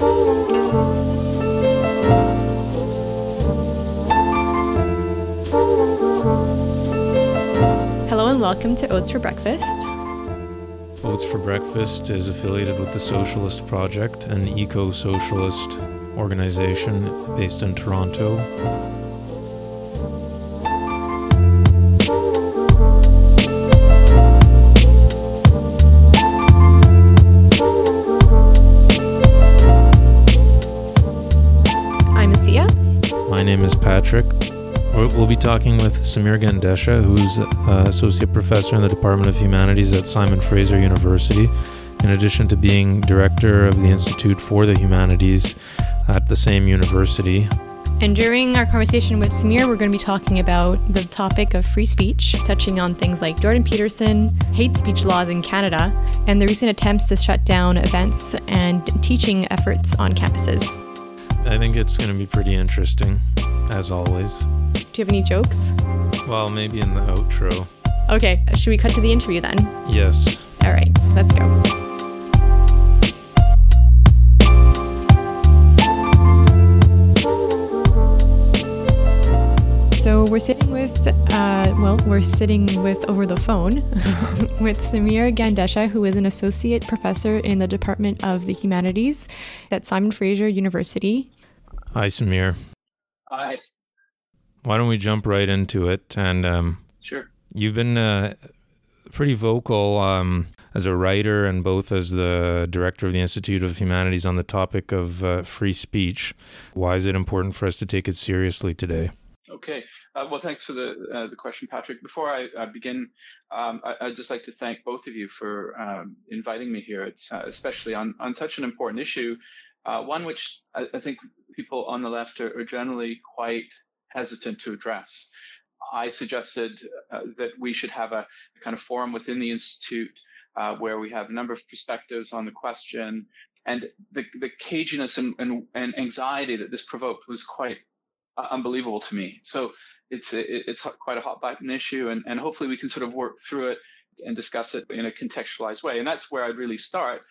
Hello and welcome to Oats for Breakfast. Oats for Breakfast is affiliated with the Socialist Project, an eco socialist organization based in Toronto. Patrick. We'll be talking with Samir Gandesha, who's uh, associate professor in the Department of Humanities at Simon Fraser University, in addition to being director of the Institute for the Humanities at the same university. And during our conversation with Samir, we're going to be talking about the topic of free speech, touching on things like Jordan Peterson, hate speech laws in Canada, and the recent attempts to shut down events and teaching efforts on campuses. I think it's going to be pretty interesting, as always. Do you have any jokes? Well, maybe in the outro. Okay, should we cut to the interview then? Yes. All right, let's go. So we're sitting with, uh, well, we're sitting with over the phone with Samir Gandesha, who is an associate professor in the Department of the Humanities at Simon Fraser University. Hi, Samir. Hi. Why don't we jump right into it? And um, Sure. you've been uh, pretty vocal um, as a writer and both as the director of the Institute of Humanities on the topic of uh, free speech. Why is it important for us to take it seriously today? Okay. Uh, well, thanks for the uh, the question, Patrick. Before I, I begin, um, I, I'd just like to thank both of you for um, inviting me here. It's uh, especially on on such an important issue, uh, one which I, I think people on the left are, are generally quite hesitant to address. I suggested uh, that we should have a, kind of forum within the institute uh, where we have a number of perspectives on the question, and the the caginess and, and, and anxiety that this provoked was quite uh, unbelievable to me. So it's it, it's quite a hot button issue, and, and hopefully we can sort of work through it and discuss it in a contextualized way. And that's where I'd really start,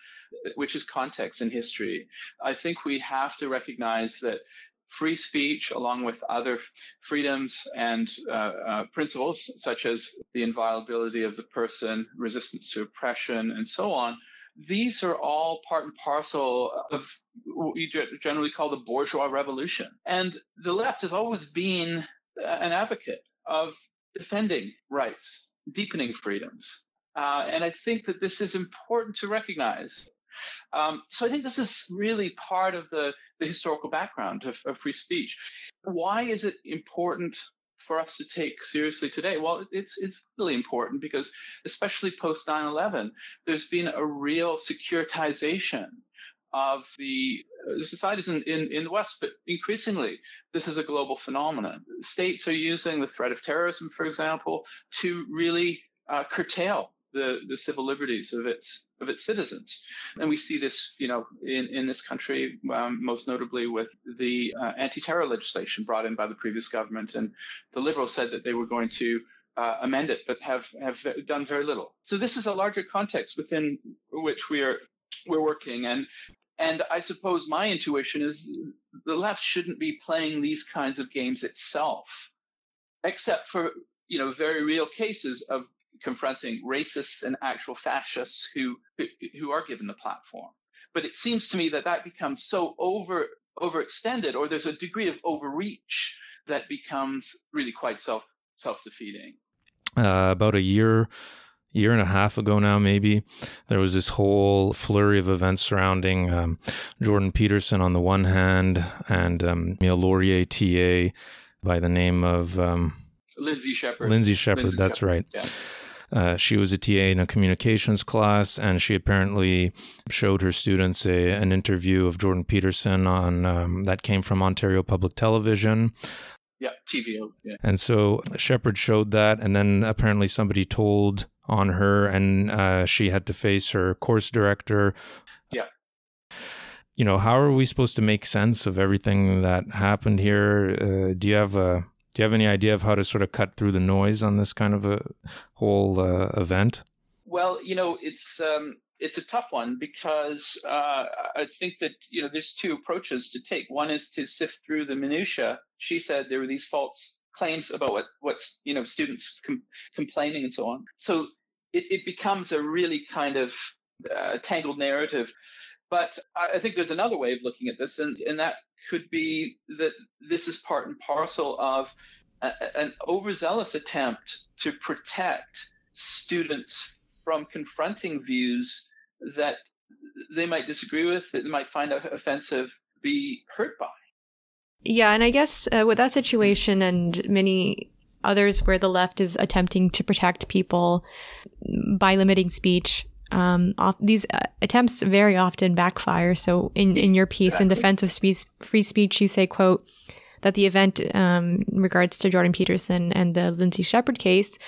which is context and history. I think we have to recognize that free speech, along with other freedoms and uh, uh, principles such as the inviolability of the person, resistance to oppression, and so on, these are all part and parcel of what you generally call the bourgeois revolution. And the left has always been an advocate of defending rights, deepening freedoms. Uh, and I think that this is important to recognize. Um, so I think this is really part of the, the historical background of, of free speech. Why is it important for us to take seriously today? Well, it's it's really important because, especially post 9/11, there's been a real securitization of the uh, societies in, in, in the West, but increasingly, this is a global phenomenon. States are using the threat of terrorism, for example, to really uh, curtail the, the civil liberties of its of its citizens, and we see this, you know, in, in this country, um, most notably with the uh, anti-terror legislation brought in by the previous government, and the Liberals said that they were going to uh, amend it, but have have done very little. So this is a larger context within which we are we're working, and and I suppose my intuition is the left shouldn't be playing these kinds of games itself, except for you know very real cases of confronting racists and actual fascists who who are given the platform. But it seems to me that that becomes so over overextended, or there's a degree of overreach that becomes really quite self self defeating. Uh, about a year year and a half ago now, maybe, there was this whole flurry of events surrounding um, Jordan Peterson on the one hand and um, a Laurier TA by the name of um, Lindsay Shepherd. Lindsay Shepherd, that's Shepherd. right. Yeah. Uh, she was a TA in a communications class, and she apparently showed her students a, an interview of Jordan Peterson on um, that came from Ontario Public Television. Yeah, TVO. Yeah. And so Shepherd showed that, and then apparently somebody told on her, and uh, she had to face her course director. Yeah. You know, how are we supposed to make sense of everything that happened here? Uh, do you have a do you have any idea of how to sort of cut through the noise on this kind of a whole uh, event? Well, you know, it's um, it's a tough one because uh, I think that you know there's two approaches to take. One is to sift through the minutia. She said there were these false claims about what what's you know students com- complaining and so on. So it, it becomes a really kind of uh, tangled narrative. But I, I think there's another way of looking at this, and, and that could be that this is part and parcel of a, an overzealous attempt to protect students from confronting views that they might disagree with, that they might find offensive, be hurt by. Yeah, and I guess uh, with that situation and many others where the left is attempting to protect people by limiting speech, um, off, these uh, attempts very often backfire. So, in, in your piece exactly. in defense of spe- free speech, you say, "quote that the event um, in regards to Jordan Peterson and the Lindsay Shepherd case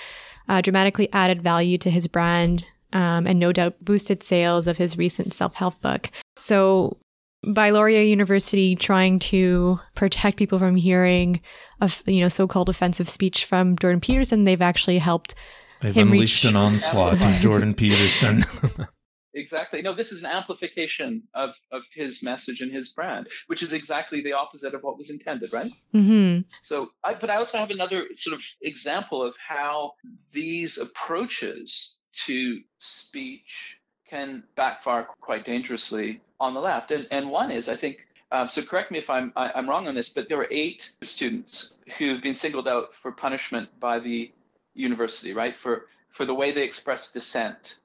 uh, dramatically added value to his brand um, and no doubt boosted sales of his recent self help book. So, by Laurier University trying to protect people from hearing of you know so-called offensive speech from Jordan Peterson, they've actually helped They've unleashed reach- an onslaught of Jordan Peterson. exactly. No, this is an amplification of, of his message and his brand, which is exactly the opposite of what was intended, right? Mm-hmm. So, I, but I also have another sort of example of how these approaches to speech can backfire quite dangerously on the left. And, and one is, I think, um, so correct me if I'm I, am i am wrong on this, but there were eight students who've been singled out for punishment by the university, right, for for the way they expressed dissent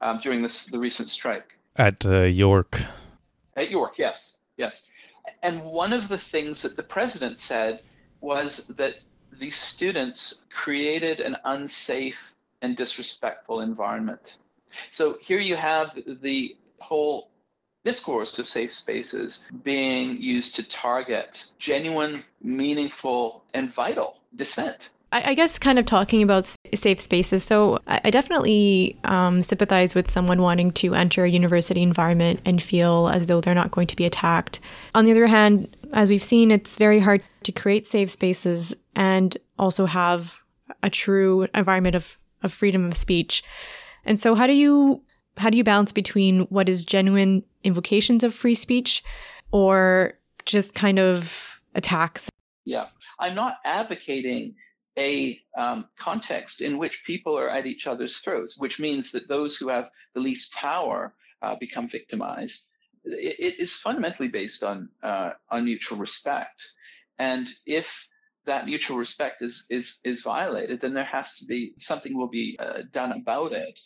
um, during this the recent strike at uh, York. At York, yes, yes. And one of the things that the president said was that these students created an unsafe and disrespectful environment. So here you have the whole discourse of safe spaces being used to target genuine, meaningful, and vital dissent. I, guess kind of talking about safe spaces. So I, definitely um, sympathize with someone wanting to enter a university environment and feel as though they're not going to be attacked. On the other hand, as we've seen, it's very hard to create safe spaces and also have a true environment of, of freedom of speech. And so how do you how do you balance between what is genuine invocations of free speech or just kind of attacks? Yeah. I'm not advocating a um, context in which people are at each other's throats, which means that those who have the least power uh, become victimized. It, it is fundamentally based on uh, on mutual respect, and if that mutual respect is is is violated, then there has to be something will be uh, done about it.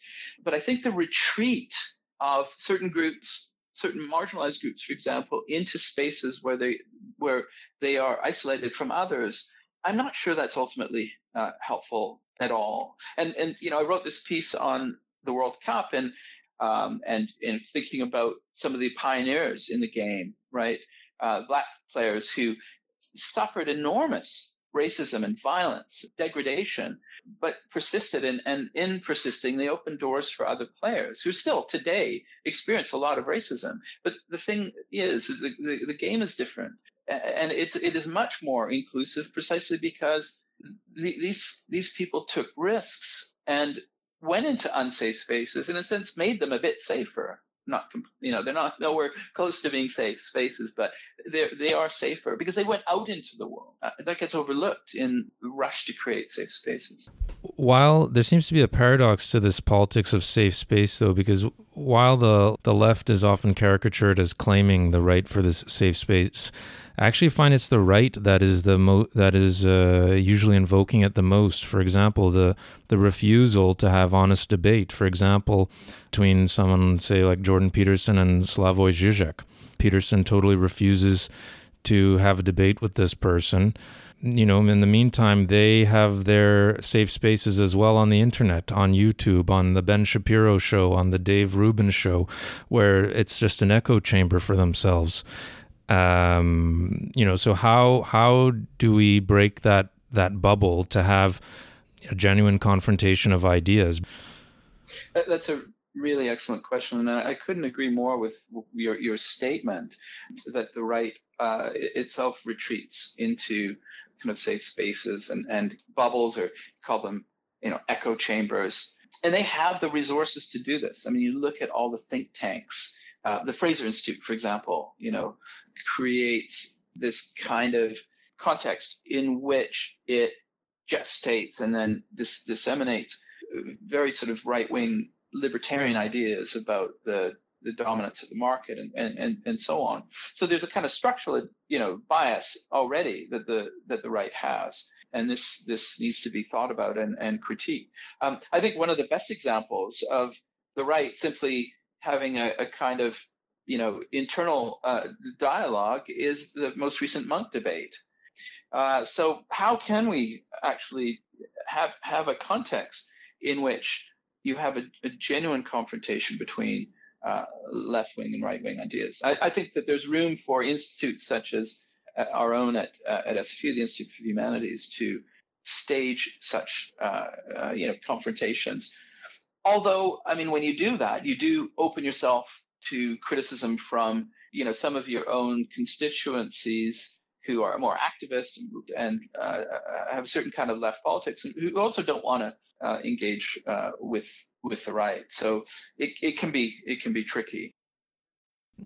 But I think the retreat of certain groups, certain marginalized groups, for example, into spaces where they where they are isolated from others, I'm not sure that's ultimately uh, helpful at all. And and you know, I wrote this piece on the World Cup and um, and in thinking about some of the pioneers in the game, right? Uh, black players who suffered enormous racism and violence, degradation, but persisted and, and in persisting, they opened doors for other players who still today experience a lot of racism. But the thing is, the, the, the game is different and it's it is much more inclusive precisely because these these people took risks and went into unsafe spaces in a sense made them a bit safer. Not you know they're not nowhere close to being safe spaces but they they are safer because they went out into the world. Uh, that gets overlooked in the rush to create safe spaces. While there seems to be a paradox to this politics of safe space though because while the the left is often caricatured as claiming the right for this safe space I actually find it's the right that is the mo- that is uh, usually invoking it the most. For example, the the refusal to have honest debate. For example, between someone say like Jordan Peterson and Slavoj Žižek. Peterson totally refuses to have a debate with this person. You know, in the meantime, they have their safe spaces as well on the internet, on YouTube, on the Ben Shapiro show, on the Dave Rubin show, where it's just an echo chamber for themselves. Um, you know so how how do we break that that bubble to have a genuine confrontation of ideas? That's a really excellent question and i couldn't agree more with your, your statement that the right uh, itself retreats into kind of safe spaces and, and bubbles or call them you know echo chambers And they have the resources to do this. I mean, you look at all the think tanks. Uh, the Fraser Institute, for example, you know, creates this kind of context in which it gestates and then dis- disseminates very sort of right-wing libertarian ideas about the the dominance of the market and, and, and, and so on. So there's a kind of structural, you know, bias already that the that the right has. And this this needs to be thought about and, and critiqued. Um, I think one of the best examples of the right simply having a, a kind of you know internal uh, dialogue is the most recent Munk debate. Uh, so how can we actually have have a context in which you have a, a genuine confrontation between uh, left wing and right wing ideas. I, I, think that there's room for institutes such as uh, our own at, uh, at SFU, the Institute for the Humanities, to stage such uh, uh, you know confrontations. Although, I mean, when you do that, you do open yourself to criticism from you know some of your own constituencies who are more activist and, uh, have a certain kind of left politics, and who also don't want to uh, engage uh, with with the right. So it, it can be it can be tricky.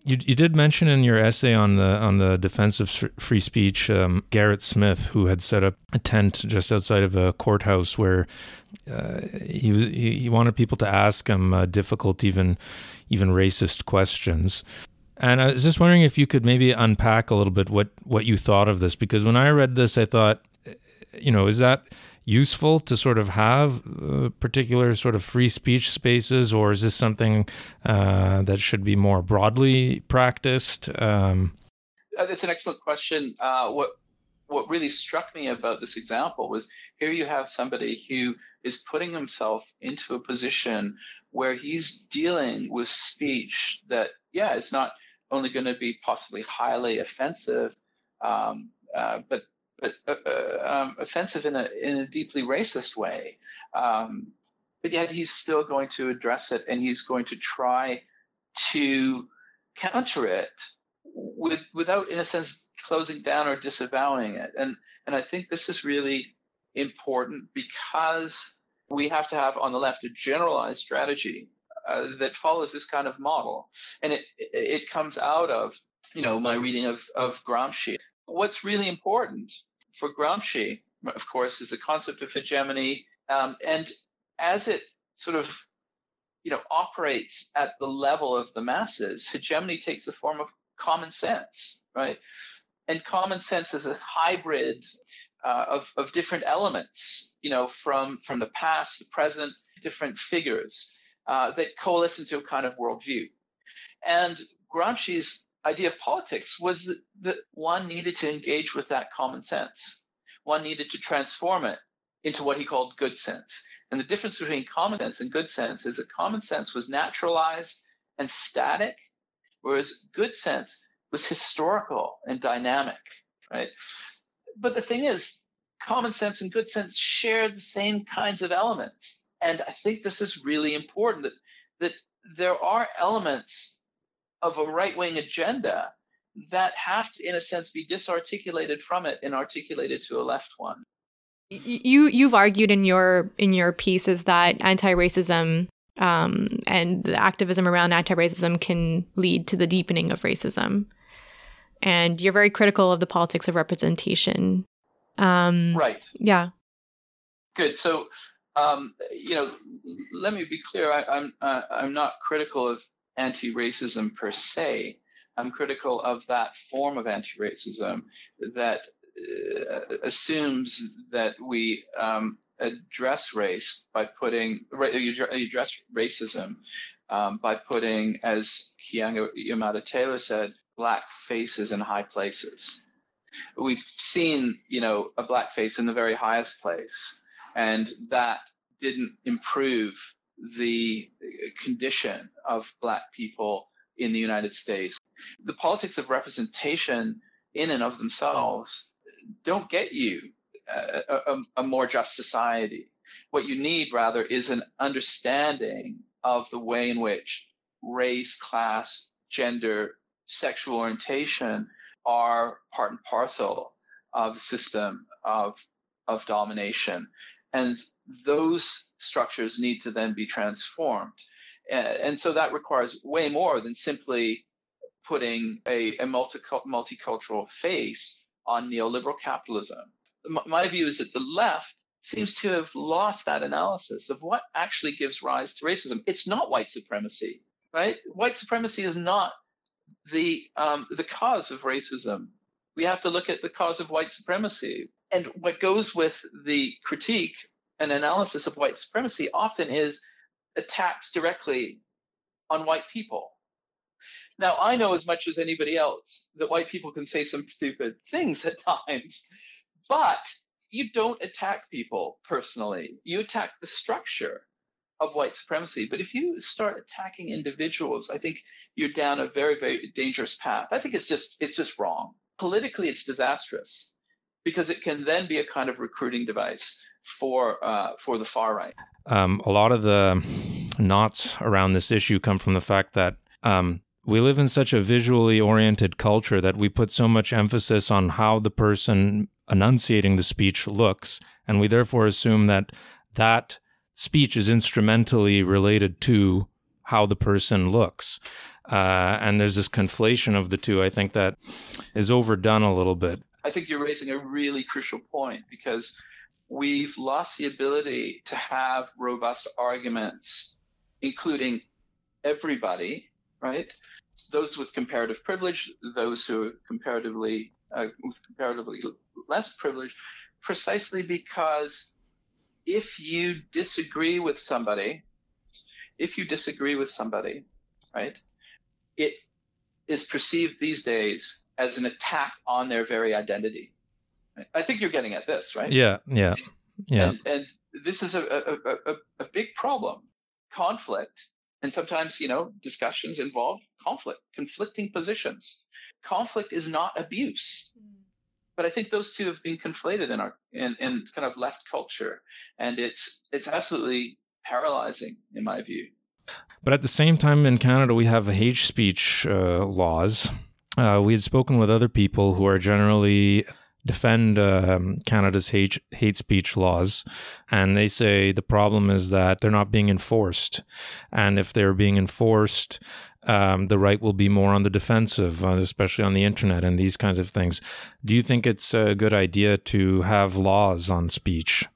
You, you did mention in your essay on the on the defense of free speech um, Garrett Smith, who had set up a tent just outside of a courthouse where uh, he he wanted people to ask him uh, difficult, even even racist questions. And I was just wondering if you could maybe unpack a little bit what what you thought of this, because when I read this, I thought, you know, is that useful to sort of have uh, particular sort of free speech spaces, or is this something uh, that should be more broadly practiced? Um, uh, That's an excellent question. Uh, what what really struck me about this example was here you have somebody who is putting himself into a position where he's dealing with speech that, yeah, it's not only going to be possibly highly offensive, um, uh, but but uh, uh, um, offensive in a in a deeply racist way. Um, but yet he's still going to address it, and he's going to try to counter it with without, in a sense, closing down or disavowing it. And and I think this is really important because we have to have on the left a generalized strategy uh, that follows this kind of model, and it it comes out of you know my reading of of Gramsci. What's really important for Gramsci, of course, is the concept of hegemony. Um, and as it sort of you know operates at the level of the masses, hegemony takes the form of common sense, right? And common sense is a hybrid uh, of, of different elements, you know, from, from the past, the present, different figures uh, that coalesce into a kind of worldview. And Gramsci's idea of politics was that, one needed to engage with that common sense. One needed to transform it into what he called good sense. And the difference between common sense and good sense is that common sense was naturalized and static, whereas good sense was historical and dynamic, right? But the thing is, common sense and good sense share the same kinds of elements. And I think this is really important that, that there are elements of a right wing agenda that have to, in a sense, be disarticulated from it and articulated to a left one. You you've argued in your in your pieces that anti-racism um, and the activism around anti-racism can lead to the deepening of racism, and you're very critical of the politics of representation. Um, right. Yeah. Good. So, um, you know, let me be clear. I, I'm uh, I'm not critical of anti-racism per se. I'm critical of that form of anti-racism that uh, assumes that we um, address race by putting you address racism um, by putting, as Keeanga Yamahtta Taylor said, black faces in high places. We've seen, you know, a black face in the very highest place, and that didn't improve the condition of Black people in the United States. The politics of representation in and of themselves don't get you a, a, a more just society. What you need, rather, is an understanding of the way in which race, class, gender, sexual orientation are part and parcel of the system of, of domination. And those structures need to then be transformed. And, so that requires way more than simply putting a, a multi, multicultural face on neoliberal capitalism. My view is that the left seems to have lost that analysis of what actually gives rise to racism. It's not white supremacy, right? White supremacy is not the um, the cause of racism. We have to look at the cause of white supremacy. And what goes with the critique and analysis of white supremacy often is attacks directly on white people. Now, I know as much as anybody else that white people can say some stupid things at times, but you don't attack people personally. You attack the structure of white supremacy. But if you start attacking individuals, I think you're down a very, very dangerous path. I think it's just it's just wrong. Politically, it's disastrous because it can then be a kind of recruiting device for uh, for the far right. Um, a lot of the knots around this issue come from the fact that um, we live in such a visually oriented culture that we put so much emphasis on how the person enunciating the speech looks, and we therefore assume that that speech is instrumentally related to how the person looks. Uh, and there's this conflation of the two, I think, that is overdone a little bit. I think you're raising a really crucial point because we've lost the ability to have robust arguments, including everybody, right? Those with comparative privilege, those who are comparatively uh, with comparatively less privilege, precisely because if you disagree with somebody, if you disagree with somebody, right, it is perceived these days as an attack on their very identity. I think you're getting at this, right? Yeah, yeah, yeah. And, and this is a, a, a, a big problem. Conflict, and sometimes, you know, discussions involve conflict, conflicting positions. Conflict is not abuse. But I think those two have been conflated in our in, in kind of left culture, and it's it's absolutely paralyzing in my view. But at the same time, in Canada, we have hate speech uh, laws. Uh, we had spoken with other people who are generally defend um, Canada's hate, hate speech laws, and they say the problem is that they're not being enforced, and if they're being enforced, um, the right will be more on the defensive, uh, especially on the internet and these kinds of things. Do you think it's a good idea to have laws on speech?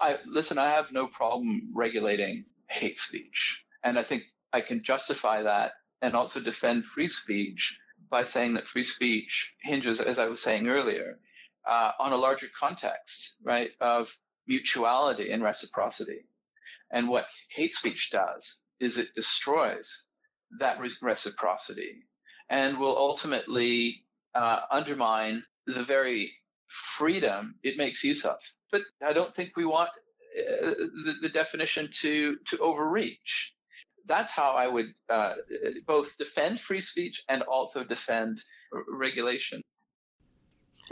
I listen. I have no problem regulating hate speech, and I think I can justify that and also defend free speech by saying that free speech hinges, as I was saying earlier, uh, on a larger context, right, of mutuality and reciprocity. And what hate speech does is it destroys that reciprocity and will ultimately uh, undermine the very freedom it makes use of. But I don't think we want uh, the, the, definition to to overreach. That's how I would uh, both defend free speech and also defend r- regulation.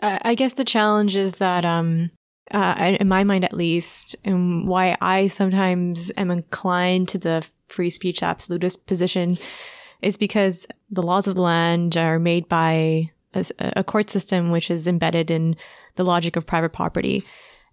I guess the challenge is that, um, uh, in my mind at least, and why I sometimes am inclined to the free speech absolutist position is because the laws of the land are made by a, a court system which is embedded in the logic of private property.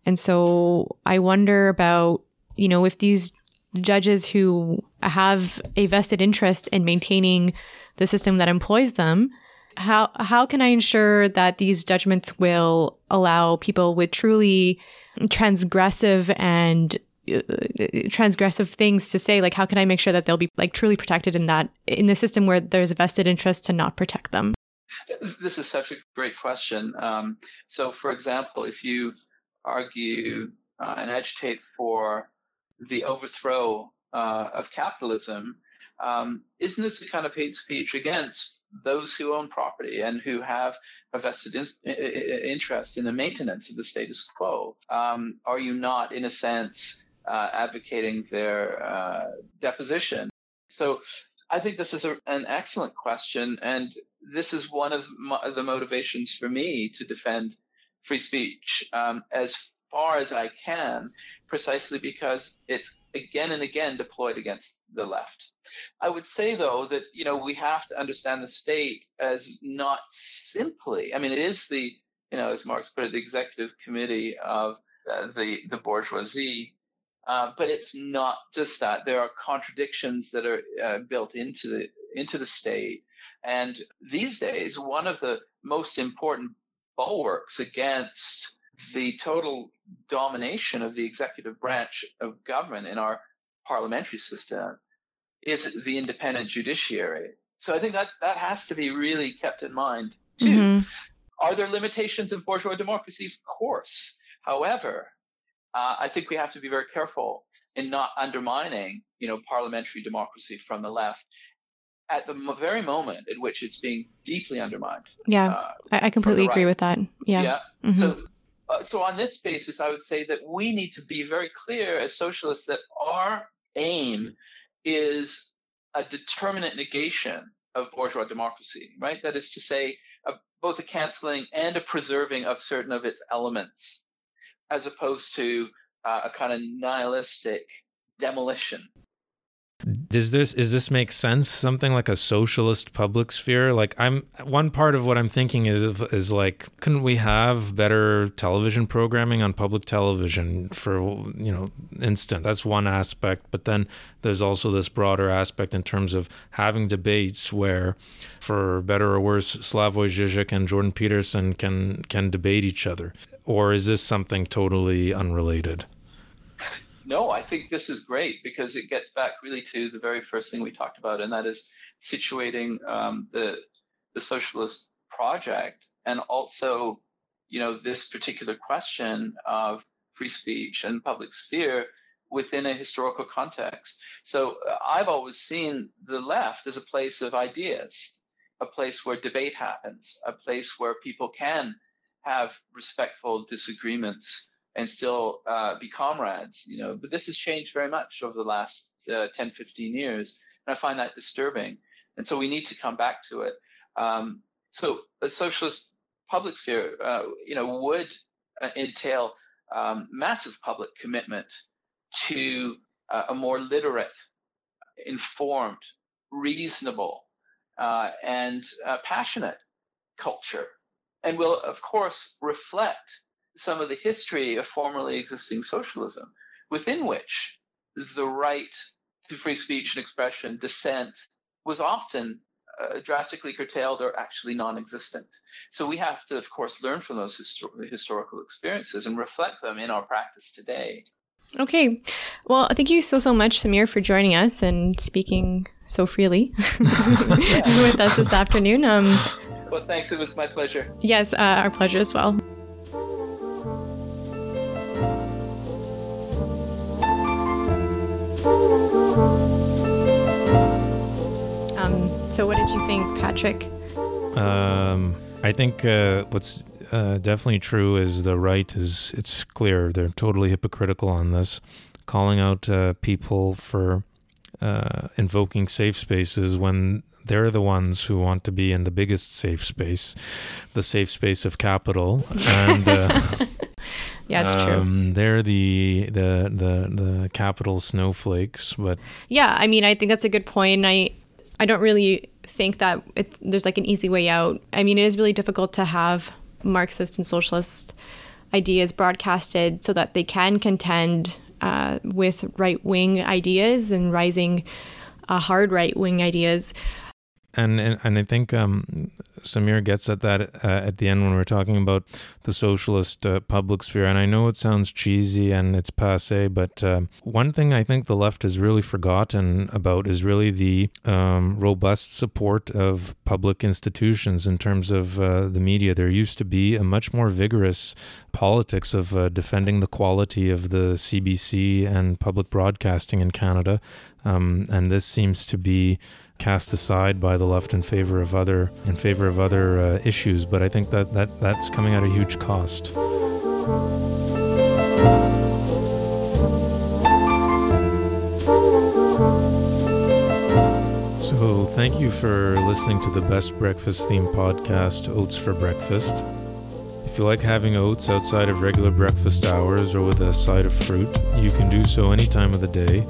And so I wonder about, you know, if these judges who have a vested interest in maintaining the system that employs them, how how can I ensure that these judgments will allow people with truly transgressive and uh, transgressive things to say like how can i make sure that they'll be like truly protected in that in the system where there's a vested interest to not protect them? This is such a great question. Um, so for example if you argue uh, and agitate for the overthrow uh, of capitalism um, isn't this a kind of hate speech against those who own property and who have a vested in, interest in the maintenance of the status quo? Um, are you not, in a sense, uh, advocating their uh, deposition. So I think this is a, an excellent question, and this is one of the motivations for me to defend free speech um, as far as I can, precisely because it's again and again deployed against the left. I would say though that you know we have to understand the state as not simply. I mean, it is the you know as Marx put it, the executive committee of uh, the the bourgeoisie Uh, but it's not just that. There are contradictions that are uh, built into the into the state. And these days, one of the most important bulwarks against the total domination of the executive branch of government in our parliamentary system is the independent judiciary. So I think that that has to be really kept in mind too. Mm-hmm. Are there limitations of bourgeois democracy? Of course. However, uh, I think we have to be very careful in not undermining, you know, parliamentary democracy from the left at the very moment at which it's being deeply undermined. Yeah, uh, I, completely agree right. with that. Yeah. Yeah. Mm-hmm. So, uh, so on this basis, I would say that we need to be very clear as socialists that our aim is a determinate negation of bourgeois democracy, right? That is to say, a, both a canceling and a preserving of certain of its elements, as opposed to uh, a kind of nihilistic demolition does this is this make sense? Something like a socialist public sphere? Like i'm one part of what i'm thinking is is like couldn't we have better television programming on public television for you know instant? That's one aspect but then there's also this broader aspect in terms of having debates where for better or worse Slavoj Žižek and Jordan Peterson can can debate each other. Or is this something totally unrelated no, I think this is great because it gets back really to the very first thing we talked about, and that is situating um, the the socialist project and also, you know, this particular question of free speech and public sphere within a historical context. So uh, I've always seen the left as a place of ideas, a place where debate happens, a place where people can have respectful disagreements and still uh, be comrades, you know. But this has changed very much over the last uh, 10, 15 years, and I find that disturbing. And so we need to come back to it. Um, so a socialist public sphere, uh, you know, would uh, entail um, massive public commitment to uh, a more literate, informed, reasonable, uh, and passionate culture, and will of course reflect some of the history of formerly existing socialism, within which the right to free speech and expression, dissent, was often uh, drastically curtailed or actually non existent. So we have to, of course, learn from those histor- historical experiences and reflect them in our practice today. Okay. Well, thank you so, so much, Samir, for joining us and speaking so freely with us this afternoon. Um, well, thanks. It was my pleasure. Yes, uh, our pleasure as well. So, what did you think, Patrick? Um, I think uh, what's uh, definitely true is the right is it's clear they're totally hypocritical on this, calling out uh, people for uh, invoking safe spaces when they're the ones who want to be in the biggest safe space, the safe space of capital, and. Uh, yeah, it's um, true. They're the the the the capital snowflakes, but yeah, I mean, I think that's a good point. I I don't really think that there's like an easy way out. I mean, it is really difficult to have Marxist and socialist ideas broadcasted so that they can contend uh, with right wing ideas and rising uh, hard right wing ideas. And, and I think um, Samir gets at that uh, at the end when we're talking about the socialist uh, public sphere. And I know it sounds cheesy and it's passe, but uh, one thing I think the left has really forgotten about is really the um, robust support of public institutions in terms of uh, the media. There used to be a much more vigorous politics of uh, defending the quality of the CBC and public broadcasting in Canada. Um, and this seems to be cast aside by the left in favor of other in favor of other uh, issues. But I think that, that that's coming at a huge cost. So, thank you for listening to the Best Breakfast Theme podcast, Oats for Breakfast. If you like having oats outside of regular breakfast hours or with a side of fruit, you can do so any time of the day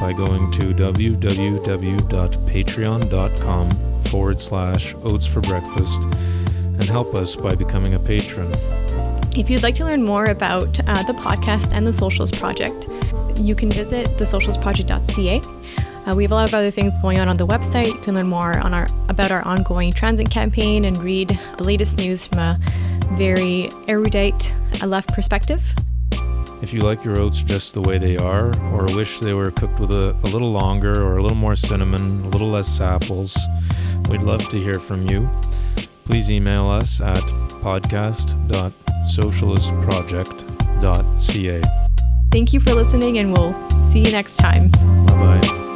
by going to www.patreon.com forward slash oats for breakfast and help us by becoming a patron. If you'd like to learn more about uh, the podcast and the Socialist Project, you can visit thesocialistproject.ca. Uh, we have a lot of other things going on on the website. You can learn more on our about our ongoing transit campaign and read the latest news from a very erudite left perspective. If you like your oats just the way they are, or wish they were cooked with a, a little longer or a little more cinnamon, a little less apples, we'd love to hear from you. Please email us at podcast.socialistproject.ca. Thank you for listening, and we'll see you next time. Bye bye.